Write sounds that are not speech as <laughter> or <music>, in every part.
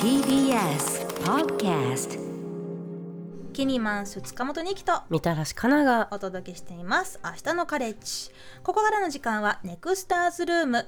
TBS Podcast キニマンス塚本二木とみたらしかながお届けしています。明日のカレッジ。ここからの時間はネクスターズルーム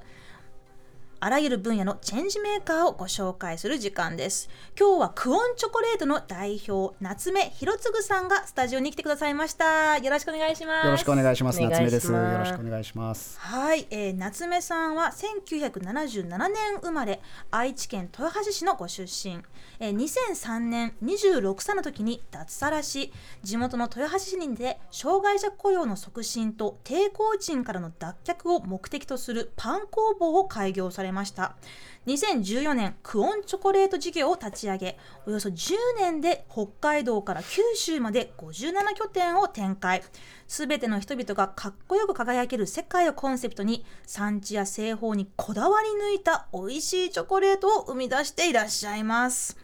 あらゆる分野のチェンジメーカーをご紹介する時間です。今日はクオンチョコレートの代表夏目博次さんがスタジオに来てくださいました。よろしくお願いします。よろしくお願いします。夏目です。よろしくお願いします。はい、えー、夏目さんは1977年生まれ愛知県豊橋市のご出身、えー、2003年26歳の時に脱サラし地元の豊橋市にて障害者雇用の促進と低工賃からの脱却を目的とするパン工房を開業されました。2014年クオンチョコレート事業を立ち上げおよそ10年で北海道から九州まで57拠点を展開。すべての人々がかっこよく輝ける世界をコンセプトに産地や製法にこだわり抜いた美味しいチョコレートを生み出していらっしゃいます。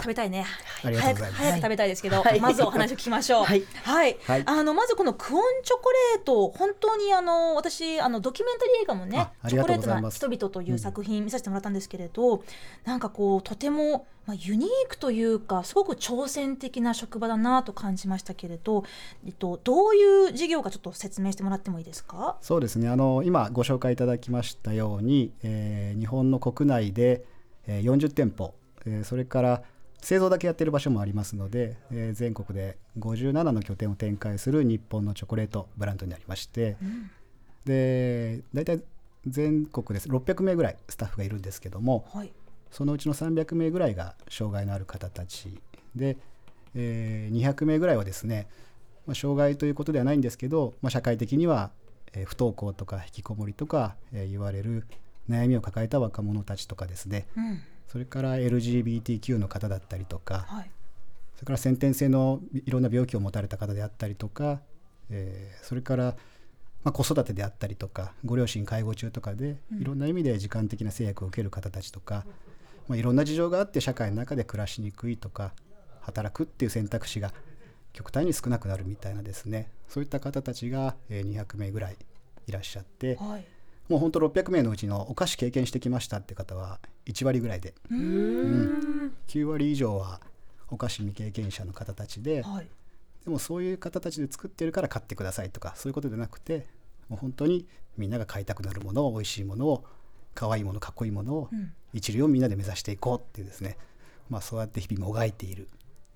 食べたいね。ありがとうござい早く早く食べたいですけど、はい。まずお話を聞きましょう。はい。はい、はい。あのまずこのクオンチョコレート本当にあの私あのドキュメンタリー映画もねチョコレートな人々という作品見させてもらったんですけれど、なんかこうとても、まあ、ユニークというかすごく挑戦的な職場だなと感じましたけれど、えっと、どういう事業かちょっと説明してもらってもいいですか？そうですね。あの今ご紹介いただきましたように、えー日本の国内で、えー40店舗、えーそれから製造だけやってる場所もありますので、えー全国で57の拠点を展開する日本のチョコレートブランドになりまして、で大体全国です。600名ぐらいスタッフがいるんですけども、はい。そのうちの300名ぐらいが障害のある方たち。で、えー200名ぐらいはですね、まあ、障害ということではないんですけど、まあ、社会的には、えー不登校とか引きこもりとか、えー言われる悩みを抱えた若者たちとかですね。うんそれから LGBTQ の方だったりとかはい。それから先天性のいろんな病気を持たれた方であったりとか、えーそれから、まあ、子育てであったりとかご両親介護中とかでいろんな意味で時間的な制約を受ける方たちとか、まあ、いろんな事情があって社会の中で暮らしにくいとか働くっていう選択肢が極端に少なくなるみたいなですねそういった方たちがえー200名ぐらいいらっしゃってはい。もう本当600名のうちのお菓子経験してきましたって方は1割ぐらいで。うーん。9割以上はお菓子未経験者の方たちではい。でもそういう方たちで作ってるから買ってくださいとかそういうことでなくてもう本当にみんなが買いたくなるものを美味しいものを可愛いものかっこいいものを、うん。一流をみんなで目指していこうっていうですね。まあそうやって日々もがいている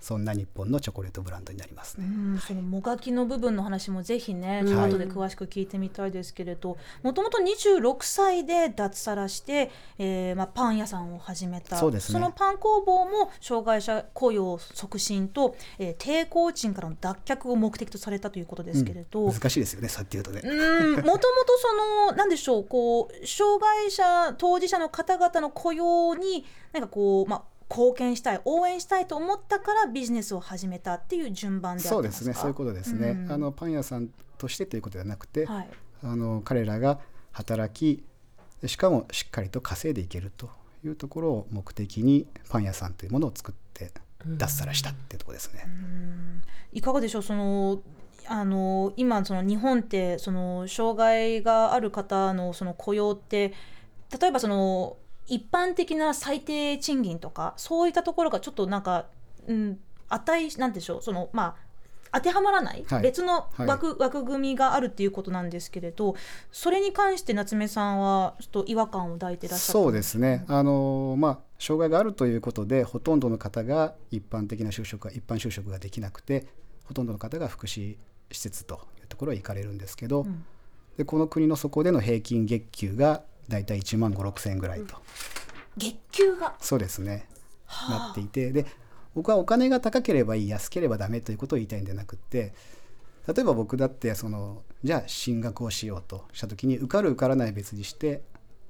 そんな日本のチョコレートブランドになりますね。うん、そのもがきの部分の話もぜひね、うん後で詳しく聞いてみたいですけれどもともと26歳で脱サラして、えーまあ、パン屋さんを始めた。そうですね。のパン工房も障害者雇用促進と、えー低工賃からの脱却を目的とされたということですけれど、うん難しいですよねそうやって言うとね。うんもともとそのなんでしょうこう障害者当事者の方々の雇用になんかこうまあ貢献したい応援したいと思ったからビジネスを始めたっていう順番であってますか？そうですね。そういうことですね、うん。あのパン屋さんとしてということではなくて、はい。あの彼らが働きでしかもしっかりと稼いでいけるというところを目的にパン屋さんというものを作って脱サラしたっていうところですね。いかがでしょう？そのあの今その日本ってその障害がある方のその雇用って例えばその一般的な最低賃金とかそういったところがちょっとなんか、うん、値なんでしょうそのまあ当てはまらない、はい。別のはい。枠,、枠組みがあるっていうことなんですけれどそれに関して夏目さんはちょっと違和感を抱いていらっしゃった。そうですね。あの、まあ、障害があるということでほとんどの方が一般的な就職が一般就職ができなくてほとんどの方が福祉施設というところへ行かれるんですけど、ん。でこの国の底での平均月給がだいたい1万5 6千円ぐらいと、月給が？そうですね、はあ。なっていて。で僕はお金が高ければいい安ければダメということを言いたいんでなくって例えば僕だってそのじゃあ進学をしようと。した時に受かる受からない別にして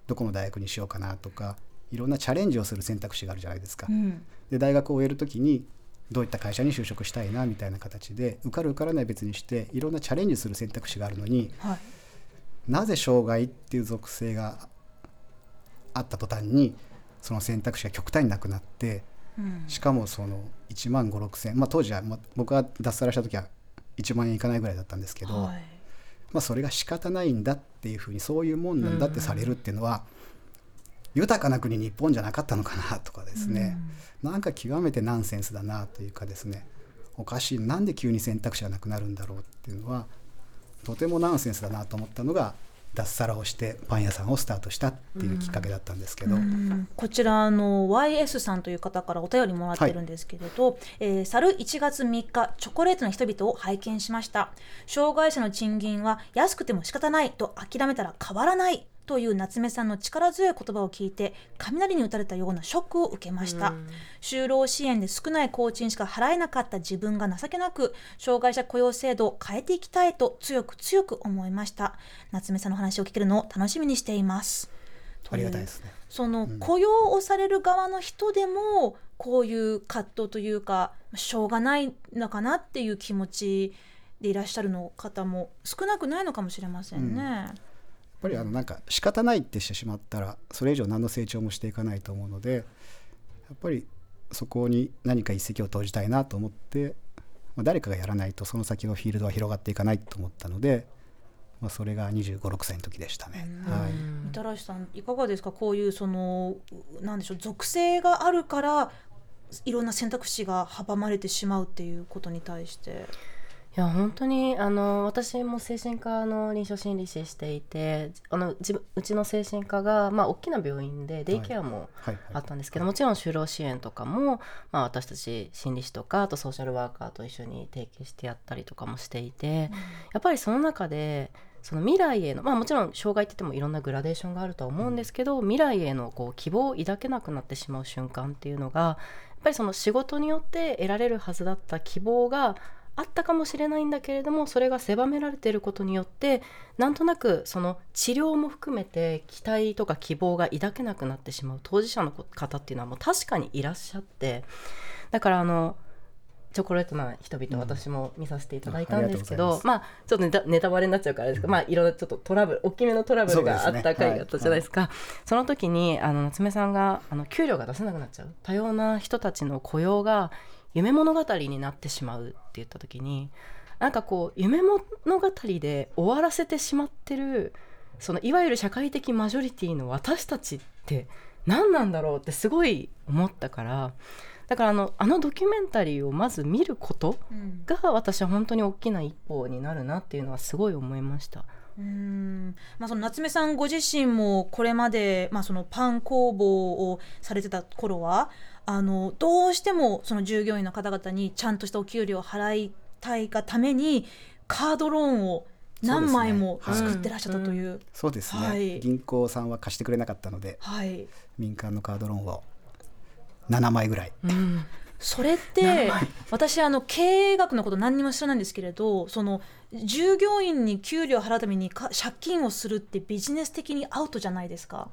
どこの大学にしようかなとかいろんなチャレンジをする選択肢があるじゃないですか。うん。で大学を終える時にどういった会社に就職したいなみたいな形で受かる受からない別にしていろんなチャレンジする選択肢があるのにはいなぜ障害っていう属性があった途端にその選択肢が極端になくなってうん。しかもその1万5 6千まあ当時は、まあ、僕が脱サラした時は1万円いかないぐらいだったんですけど、はい。まあ、それが仕方ないんだっていうふうにそういうもんなんだってされるっていうのは、豊かな国日本じゃなかったのかなとかですね、なんか極めてナンセンスだなというかですね。おかしい。なんで急に選択肢がなくなるんだろうっていうのはとてもナンセンスだなと思ったのが脱サラをしてパン屋さんをスタートしたっていうきっかけだったんですけど、うん。こちらの YS さんという方からお便りもらってるんですけれど、えー去る1月3日チョコレートの人々を拝見しました。障害者の賃金は安くても仕方ないと諦めたら変わらない。という夏目さんの力強い言葉を聞いて雷に打たれたようなショックを受けました、就労支援で少ない工賃しか払えなかった自分が情けなく障害者雇用制度を変えていきたいと強く強く思いました。夏目さんの話を聞けるのを楽しみにしています。ありがたいですね。その雇用をされる側の人でもこういう葛藤というかしょうがないのかなっていう気持ちでいらっしゃるの方も少なくないのかもしれませんね。やっぱりあのなんか仕方ないってしてしまったらそれ以上何の成長もしていかないと思うのでやっぱりそこに何か一石を投じたいなと思って、まあ、誰かがやらないとその先のフィールドは広がっていかないと思ったので、まあ、それが2 5 6歳の時でしたね。はいみたらしさんいかがですか？こういうそのなんでしょう属性があるからいろんな選択肢が阻まれてしまうっていうことに対して。いや本当にあの私も精神科の臨床心理士していてあの自分うちの精神科が、まあ、大きな病院でデイケアもはいあったんですけど、もちろん就労支援とかも、まあ、私たち心理師とかあとソーシャルワーカーと一緒に提携してやったりとかもしていて、やっぱりその中でその未来への、まあ、もちろん障害って言ってもいろんなグラデーションがあるとは思うんですけど、未来へのこう希望を抱けなくなってしまう瞬間っていうのがやっぱりその仕事によって得られるはずだった希望があったかもしれないんだけれどもそれが狭められていることによってなんとなくその治療も含めて期待とか希望が抱けなくなってしまう当事者の方っていうのはもう確かにいらっしゃってだからあのチョコレートな人々、私も見させていただいたんですけありがとうございどまあちょっとネタネタバレになっちゃうからですけど、まあいろんなちょっとトラブル大きめのトラブルがあった回があったじゃないですか。その時にあの夏目さんがあの給料が出せなくなっちゃう。多様な人たちの雇用が夢物語になってしまうって言った時になんかこう夢物語で終わらせてしまってるそのいわゆる社会的マジョリティの私たちって何なんだろうってすごい思ったからだからあのあのドキュメンタリーをまず見ることうんが私は本当に大きな一歩になるなっていうのはすごい思いました。うーんまあ、その夏目さんご自身もこれまで、まあ、そのパン工房をされてた頃はあのどうしてもその従業員の方々にちゃんとしたお給料を払いたいがためにカードローンを何枚も作ってらっしゃったという。そうですね、はい。銀行さんは貸してくれなかったのではい、民間のカードローンを7枚ぐらい。うん。それって私あの経営学のこと何にも知らないんですけれどその従業員に給料を払うためにか借金をするってビジネス的にアウトじゃないですか。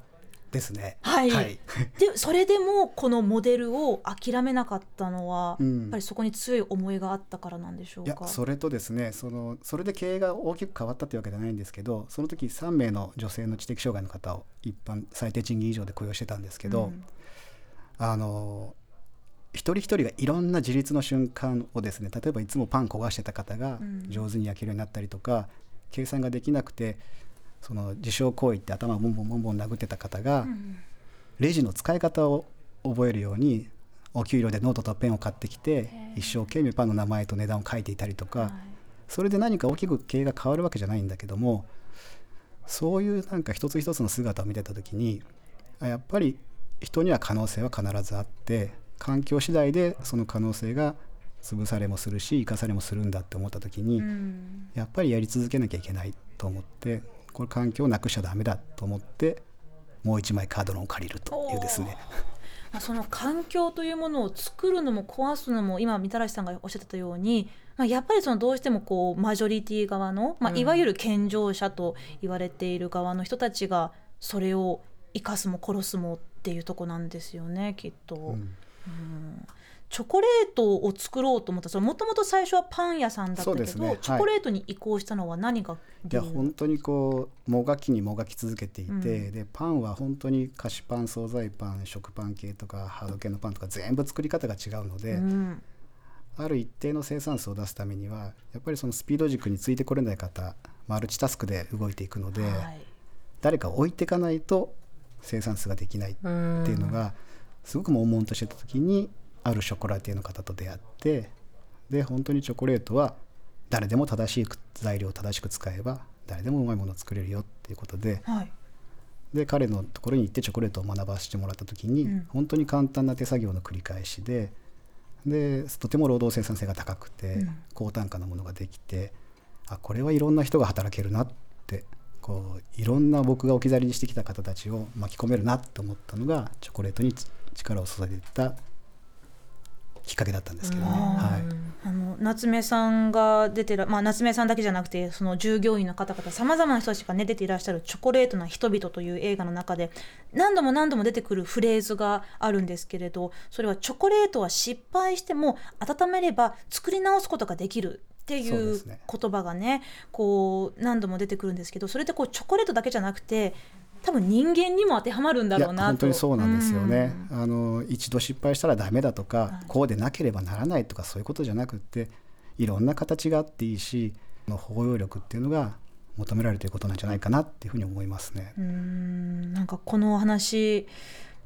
ですね。はい。はい、でそれでもこのモデルを諦めなかったのは、うん。やっぱりそこに強い思いがあったからなんでしょういやか。それとですねそのそれで経営が大きく変わったというわけじゃないんですけどその時3名の女性の知的障害の方を一般最低賃金以上で雇用してたんですけど、うん。あの一人一人がいろんな自立の瞬間をですね例えばいつもパン焦がしてた方がうん。上手に焼けるようになったりとか、計算ができなくてその自傷行為って頭をボンボンボンボン殴ってた方が、うんレジの使い方を覚えるようにお給料でノートとペンを買ってきて一生懸命パンの名前と値段を書いていたりとか、はい。それで何か大きく経営が変わるわけじゃないんだけどもそういうなんか一つ一つの姿を見てた時にあやっぱり人には可能性は必ずあって環境次第でその可能性が潰されもするし生かされもするんだって思った時に、うん。やっぱりやり続けなきゃいけないと思ってこれ環境をなくしちゃダメだと思ってもう一枚カードローンを借りるというですね。まあ、その環境というものを作るのも壊すのも今みたらしさんがおっしゃってたように、まあ、やっぱりそのどうしてもこうマジョリティ側の、まあ、うんいわゆる健常者と言われている側の人たちがそれを生かすも殺すもっていうとこなんですよねきっと。うんうんチョコレートを作ろうと思った。もともと最初はパン屋さんだったけど、ね。はい。チョコレートに移行したのは何がいや本当にこうもがきにもがき続けていて、うん。でパンは本当に菓子パン惣菜パン食パン系とかハード系のパンとか全部作り方が違うので、うん。ある一定の生産数を出すためにはやっぱりそのスピード軸についてこれない方マルチタスクで動いていくので、はい。誰かを置いていかないと生産数ができないっうんていうのがすごく悶々としてた時にあるショコラティエの方と出会ってで本当にチョコレートは誰でも正しい材料を正しく使えば誰でもうまいものを作れるよっていうことではい。で彼のところに行ってチョコレートを学ばせてもらった時に、うん本当に簡単な手作業の繰り返しででとても労働生産性が高くて、うん。高単価なものができてあこれはいろんな人が働けるなってこういろんな僕が置き去りにしてきた方たちを巻き込めるなと思ったのがチョコレートにち力を注いでいったきっかけだったんですけどね。はい。あの夏目さんが出てら、まあ、夏目さんだけじゃなくてその従業員の方々さまざまな人たちが、ね、出ていらっしゃる「チョコレートな人々」という映画の中で何度も何度も出てくるフレーズがあるんですけれどそれはチョコレートは失敗しても温めれば作り直すことができるっていう言葉がねこう何度も出てくるんですけどそれってこうチョコレートだけじゃなくて多分人間にも当てはまるんだろうなと。本当にそうなんですよね、うん。あの一度失敗したらダメだとか、はい。こうでなければならないとかそういうことじゃなくっていろんな形があっていいしの包容力っていうのが求められていることなんじゃないかなっていうふうに思いますね。うーん。なんかこのお話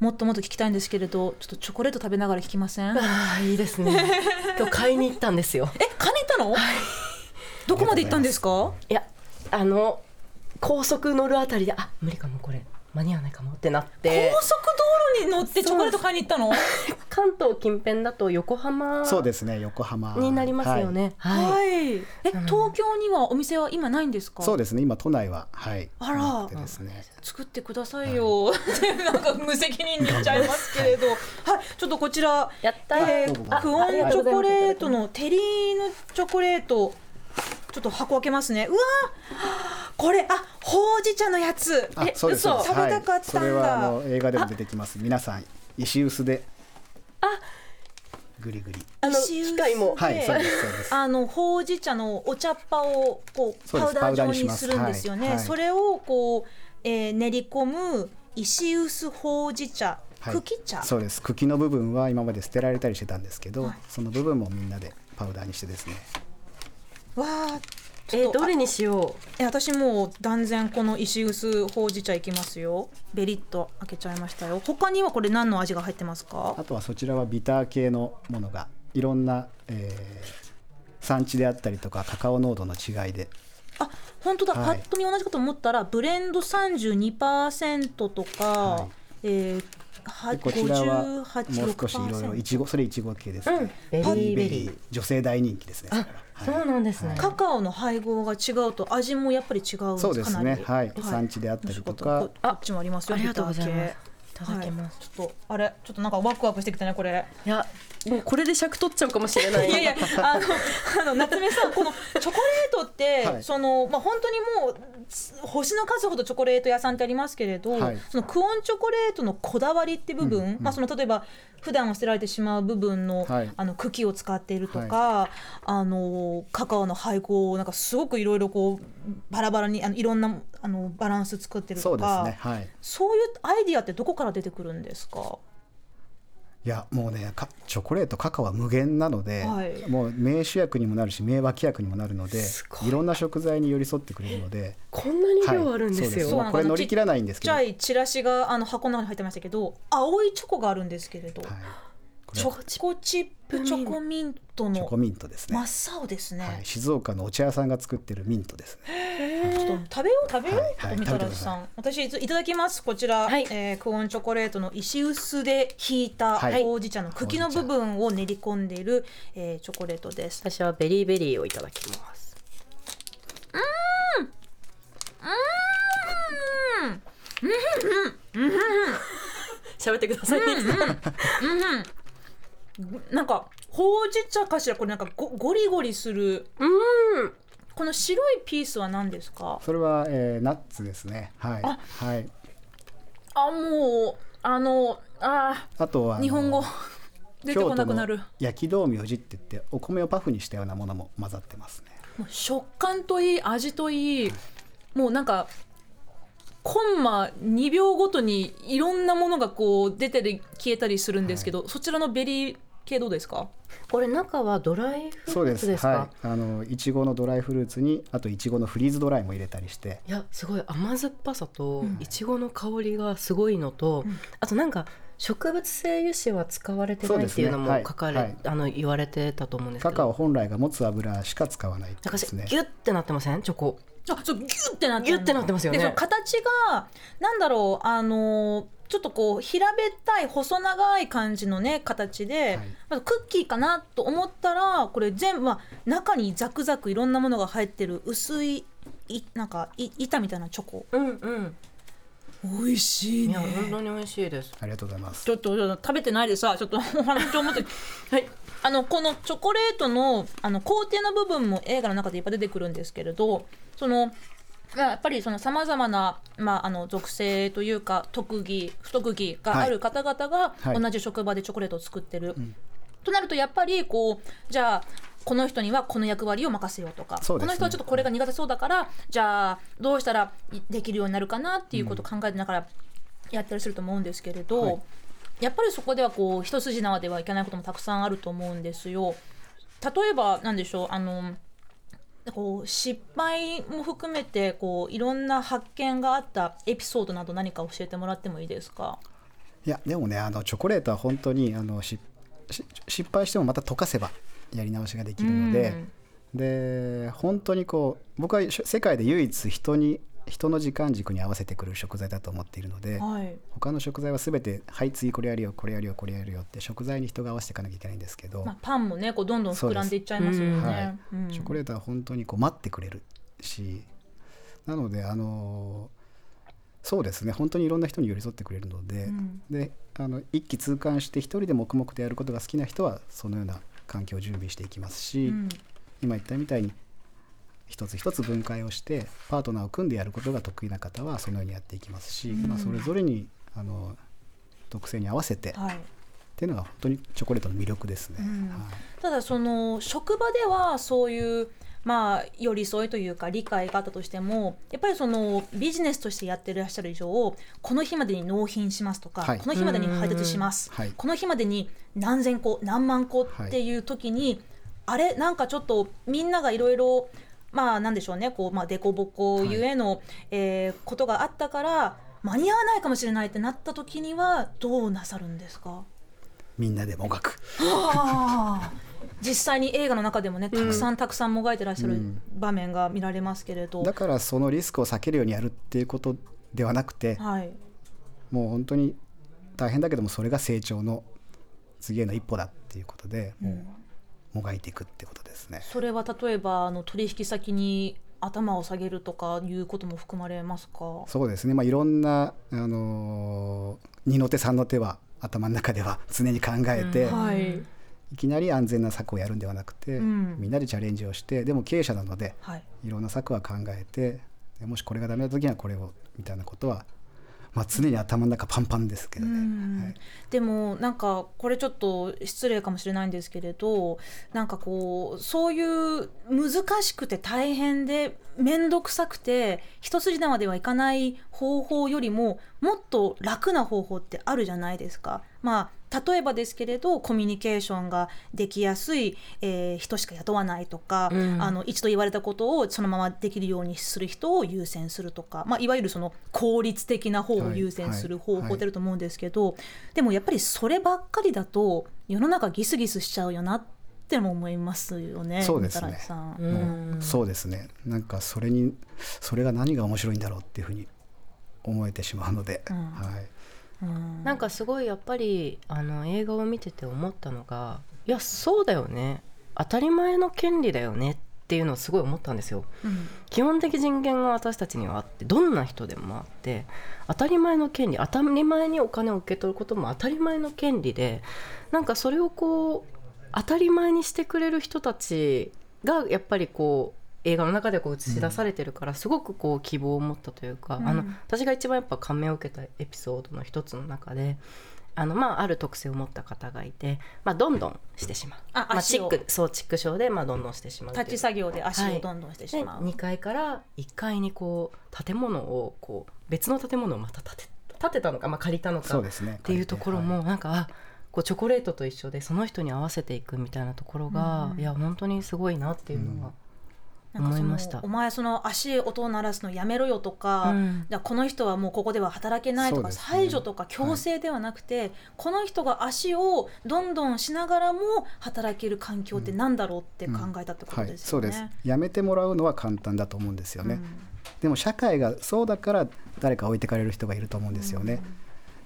もっともっと聞きたいんですけれどちょっとチョコレート食べながら聞きません？えああいいですね。<laughs> 今日買いに行ったんですよ。買いに行ったの、どこまで行ったんですか？いやあの高速乗るあたりであ無理かもこれ。間に合わないかもってなって。高速道路に乗ってチョコレート買いに行ったの？<laughs> 関東近辺だと横浜そうですね横浜。になりますよね。はい、はい。えうん。東京にはお店は今ないんですか？はいそうですね今都内ははい。あら。なくてですね。作ってくださいよ、<laughs> なんか無責任に言っちゃいますけれど。はい。ちょっとこちらやったえー、クオンチョコレートのテリーヌチョコレートちょっと箱開けますね。うわーこれあほうじ茶のやつ。あえそうですそうです。食べたかったんだ、はい、それはあの映画でも出てきます。皆さん石臼で。グリグリ。あの石臼。機械も。はいそうですそうです。あのほうじ茶のお茶っ葉をこうパウダー状にするんですよね。はい。はい。それをこう、えー練り込む石臼ほうじ茶、はい。茎茶？そうです。茎の部分は今まで捨てられたりしてたんですけど、はい。その部分もみんなでパウダーにしてですねわあ、えどれにしよえ私もう断然この石臼ほうじ茶いきますよ。ベリッと開けちゃいましたよ。他にはこれ何の味が入ってますか？あ？とはそちらはビター系のものがいろんな、えー産地であったりとかカカオ濃度の違いであ、本当だ。はいパッと見同じかと思ったらブレンド32%とか、はいえーはでこちらはもう58少しいろいろいちごそれいちご系ですね、うんベリーベリー。女性大人気ですねそれははい。そうなんですね、カカオの配合が違うと味もやっぱり違うんですそうですかなり。ねはい、産地であったりとか。ここっちもありますよ。ありがとうございますただきます、はい、ちょっとあれ？ちょっとなんかワクワクしてきたねこれ。い、やもうこれで尺取っちゃうかもしれない。いやいやあの <laughs> あの夏目さんこのチョコレートって、はい。そのまあ本当にもうつ星の数ほどチョコレート屋さんってありますけれど、はい。そのクオンチョコレートのこだわりって部分、うんうん。まあその例えば普段は捨てられてしまう部分の,、はい。あの茎を使っているとか、あのカカオの配合をなんかすごくいろいろこうバラバラにあのいろんなあのバランス作ってるとか。ね。はい。そういうアイディアってどこから出てくるんですか？いやもうねかチョコレートカカオは無限なので、はい。もう名主役にもなるし名脇役にもなるのでい。いろんな食材に寄り添ってくれるのでこんなに量あるんですよ、はいそうそうもうこれ乗り切らないんですけど。ちっちゃいチラシがあの箱の中に入ってましたけど青いチョコがあるんですけれど、はい、チはョコチップチョコミントのチョコミントですね、真っ青ですね、はい、静岡のお茶屋さんが作ってるミントですね。ちょっと食べよう食べよう、はいはい。みたらしさん。私い。ついただきます。こちら、はい。えークオンチョコレートの石臼でひいたはい。ほうじ茶の茎の部分を練り込んでいる、えーチョコレートです。私はベリーベリーをいただきます。喋ってください、なんかほうじ茶かしら？これなんかゴゴリゴリするうん。この白いピースは何ですか？それは、えーナッツですね。はい。あはい。あもうあのああとは日本語 <laughs> 出てこなくなる。焼き豆苗字って言ってお米をパフにしたようなものも混ざってますね。もう食感といい味といいもうなんかコンマ2秒ごとにいろんなものがこう出てる消えたりするんですけど、そちらのベリー系どうですか？これ中はドライフルーそうですツです。かはい。あのいちごのドライフルーツにあといちごのフリーズドライも入れたりして。いやすごい甘酸っぱさとうん。いちごの香りがすごいのと、うん。あとなんか植物性油脂は使われてないっていうのもそうですね。書かれ、はい。あの言われてたと思うんですけど。カカオ本来が持つ油しか使わないってですねギュッてなってません？チョコ。あそうギュッてなってるギュッてなってますよね。でその形がなんだろうあのちょっとこう平べったい細長い感じのね形で、はい。まずクッキーかなと思ったらこれ全部、まあ、中にザクザクいろんなものが入ってる薄いいなんかい板みたいなチョコ。うんうん。美味しいいやね本当に美味しいです。ありがとうございます。ちょっと食べてないでさちょっと <laughs> お話を持って。はい。あのこのチョコレートのあの工程の部分も映画の中でいっぱい出てくるんですけれどそのまあやっぱりそのさまざまな、まあ、あの属性というか特技不特技がある方々がはい。同じ職場でチョコレートを作ってる。となるとやっぱりこうじゃあこの人にはこの役割を任せようとかね。この人はちょっとこれが苦手そうだからじゃあどうしたらできるようになるかなっていうことを考えてながらやったりすると思うんですけれど、はい。やっぱりそこではこう一筋縄ではいけないこともたくさんあると思うんですよ。例えばなんでしょうあのこう失敗も含めてこういろんな発見があったエピソードなど何か教えてもらってもいいですか？いやでもねあのチョコレートは本当にあの失敗してもまた溶かせばやり直しができるので、で本当にこう僕はし世界で唯一人に人の時間軸に合わせてくる食材だと思っているので、はい、他の食材は全て「はい次これやるよこれやるよこれやるよ」って食材に人が合わせていかなきゃいけないんですけど、まあ、パンもねこうどんどん膨らんでいっちゃいますよね。はい。うん。チョコレートは本当にこう待ってくれるしなのであのそうですね。本当にいろんな人に寄り添ってくれるので,、うん。であの一気通貫して一人で黙々とやることが好きな人はそのような環境を準備していきますし、うん。今言ったみたいに一つ一つ分解をしてパートナーを組んでやることが得意な方はそのようにやっていきますし、うん。まあ、それぞれにあの特性に合わせてっはい。ていうのが本当にチョコレートの魅力ですね。うん。はい。ただその職場ではそういうまあ寄り添いというか理解があったとしてもやっぱりそのビジネスとしてやってらっしゃる以上この日までに納品しますとか、はい。この日までに配達します、はい。この日までに何千個何万個っていう時に、あれなんかちょっとみんながいろいろまあなんでしょうね。こう、まあ、凸凹ゆえの、えーことがあったから間に合わないかもしれないってなった時にはどうなさるんですか？みんなでもがく。実際に映画の中でもねたくさんたくさんもがいてらっしゃるうん。場面が見られますけれど、だからそのリスクを避けるようにやるっていうことではなくてはい、もう本当に大変だけどもそれが成長の次への一歩だっていうことでもうもがいていくってことですね。それは例えばあの取引先に頭を下げるとかいうことも含まれますか？そうですね、まあ、いろんな、あのー二の手三の手は頭の中では常に考えて、うんはい、いきなり安全な策をやるんではなくて、うん。みんなでチャレンジをしてでも経営者なのではい、いろんな策は考えてでもしこれがダメな時にはこれをみたいなことは、まあ、常に頭の中パンパンですけどうね。んはいでもなんかこれちょっと失礼かもしれないんですけれどなんかこうそういう難しくて大変で面倒くさくて一筋縄ではいかない方法よりももっと楽な方法ってあるじゃないですか。まあ例えばですけれどコミュニケーションができやすい、えー人しか雇わないとか、うん。あの一度言われたことをそのままできるようにする人を優先するとか、まあ、いわゆるその効率的な方を優先する方法ってあると思うんですけど、でもやっぱりそればっかりだと世の中ギスギスしちゃうよなっても思いますよね。そうですね。うん。そうですね。なんかそれにそれが何が面白いんだろうっていうふうに思えてしまうので、うん。はい、うん。なんかすごいやっぱりあの映画を見てて思ったのがいやそうだよね。当たり前の権利だよねっていうのをすごい思ったんですよ。うん。基本的人権が私たちにはあってどんな人でもあって当たり前の権利当たり前にお金を受け取ることも当たり前の権利でなんかそれをこう当たり前にしてくれる人たちがやっぱりこう映画の中でこう映し出されてるからすごくこう希望を持ったというか、うん。あの私が一番やっぱ感銘を受けたエピソードの一つの中で。あのまあ、ある特性を持った方がいて、まあ、どんどんしてしまう。あまあ、チックそうチック症で、まあ、どんどんしてしまう立ち作業で足はい。をどんどんしてしでまう。2階から1階にこう建物をこう別の建物をまた建て建てたのか、まあ、借りたのかっそうですねていうところもなんか、あこうチョコレートと一緒でその人に合わせていくみたいなところが、うんいや本当にすごいなっていうのは、なん思いました。お前その足音を鳴らすのやめろよとか、うん。じゃあこの人はもうここでは働けないとか、ね。排除とか強制ではなくて、この人が足をどんどんしながらも働ける環境ってなんだろうって考えたってことはい、ですよね。そうです。やめてもらうのは簡単だと思うんですよね、うん。でも社会がそうだから誰か置いてかれる人がいると思うんですよね、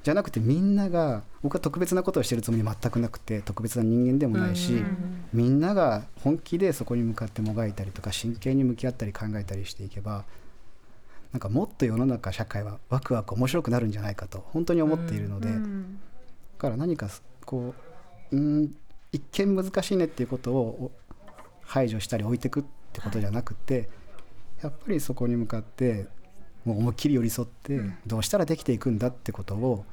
じゃなくてみんなが僕は特別なことをしてるつもり全くなくて特別な人間でもないし、うん。みんなが本気でそこに向かってもがいたりとか真剣に向き合ったり考えたりしていけばなんかもっと世の中社会はワクワク面白くなるんじゃないかと本当に思っているので、うん。だから何かこううん一見難しいねっていうことをお排除したり置いてくってことじゃなくて、やっぱりそこに向かってもう思いっきり寄り添ってどうしたらできていくんだってことを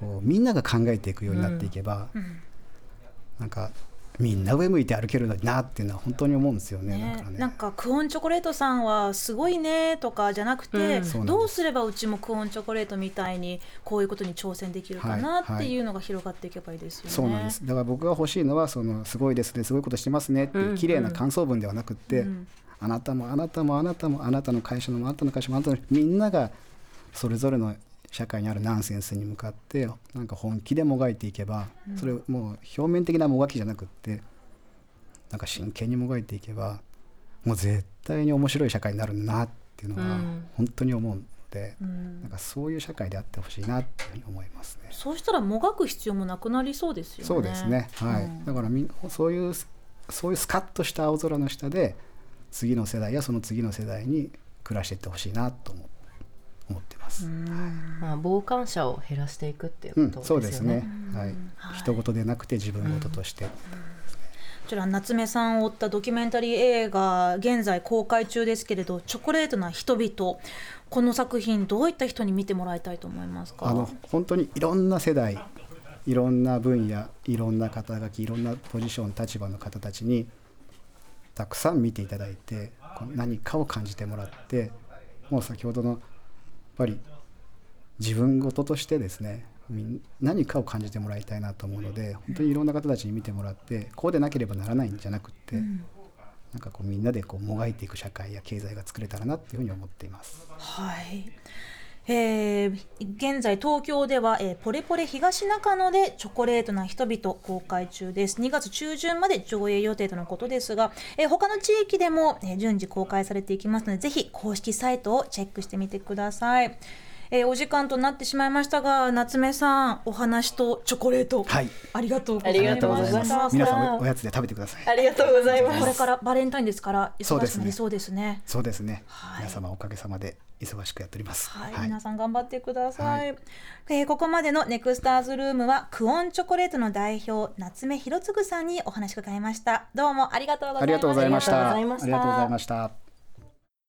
こうみんなが考えていくようになっていけば、うん。なんかみんな上向いて歩けるのになっていうのは本当に思うんですよね。ね。だからね。なんかクオンチョコレートさんはすごいねとかじゃなくて、うん。どうすればうちもクオンチョコレートみたいにこういうことに挑戦できるかなはいっていうのが広がっていけばいいですよね。そうなんです。だから僕が欲しいのはそのすごいですねすごいことしてますねっていう綺麗な感想文ではなくって、うん。あなたもあなたもあなたもあなたの会社のもあなたの会社もあなたのみんながそれぞれの社会にあるナンセンスに向かってなんか本気でもがいていけば、それもう表面的なもがきじゃなくってなんか真剣にもがいていけばもう絶対に面白い社会になるんだなっていうのはうん。本当に思うので、うん。なんかそういう社会であってほしいなっていうふうに思いますね。そうしたらもがく必要もなくなりそうですよね。そうですね、はい。うん。だからみんそういうそういうスカッとした青空の下で次の世代やその次の世代に暮らしていってほしいなと思思ってます。まあ、傍観者を減らしていくっていううん、ことそうでよね。ですすね。はい、人事でなくて自分事として、こちら夏目さんを追ったドキュメンタリー映画現在公開中ですけれど「チョコレートな人々」この作品どういった人に見てもらいたいと思いますか？あの本当にいろんな世代、いろんな分野、いろんな肩書き、いろんなポジション、立場の方たちにたくさん見ていただいて、こう何かを感じてもらって、もう先ほどのぱり自分事としてですね、何かを感じてもらいたいなと思うので、本当にいろんな方たちに見てもらって、こうでなければならないんじゃなくって、なんかこうみんなでこうもがいていく社会や経済が作れたらなっていうふうに思っています。はい。えー現在東京では、えーポレポレ東中野でチョコレートな人々公開中です。2月中旬まで上映予定とのことですが、えー他の地域でも、えー順次公開されていきますのでぜひ公式サイトをチェックしてみてください、えーお時間となってしまいましたが夏目さんお話とチョコレート、はい。ありがとうございまありがとうございます。皆さんおおやつで食べてください。ありがとうございます。これからバレンタインですからそうですね。忙しくなりそうですね。そうですね、はい。皆様おかげさまで忙しくやっております。はい、はい。皆さん頑張ってください、はえーここまでのネクスターズルームはクオンチョコレートの代表夏目博次さんにお話を伺いました。どうもありがとうございました。ありがとうございました。ありがとうございました。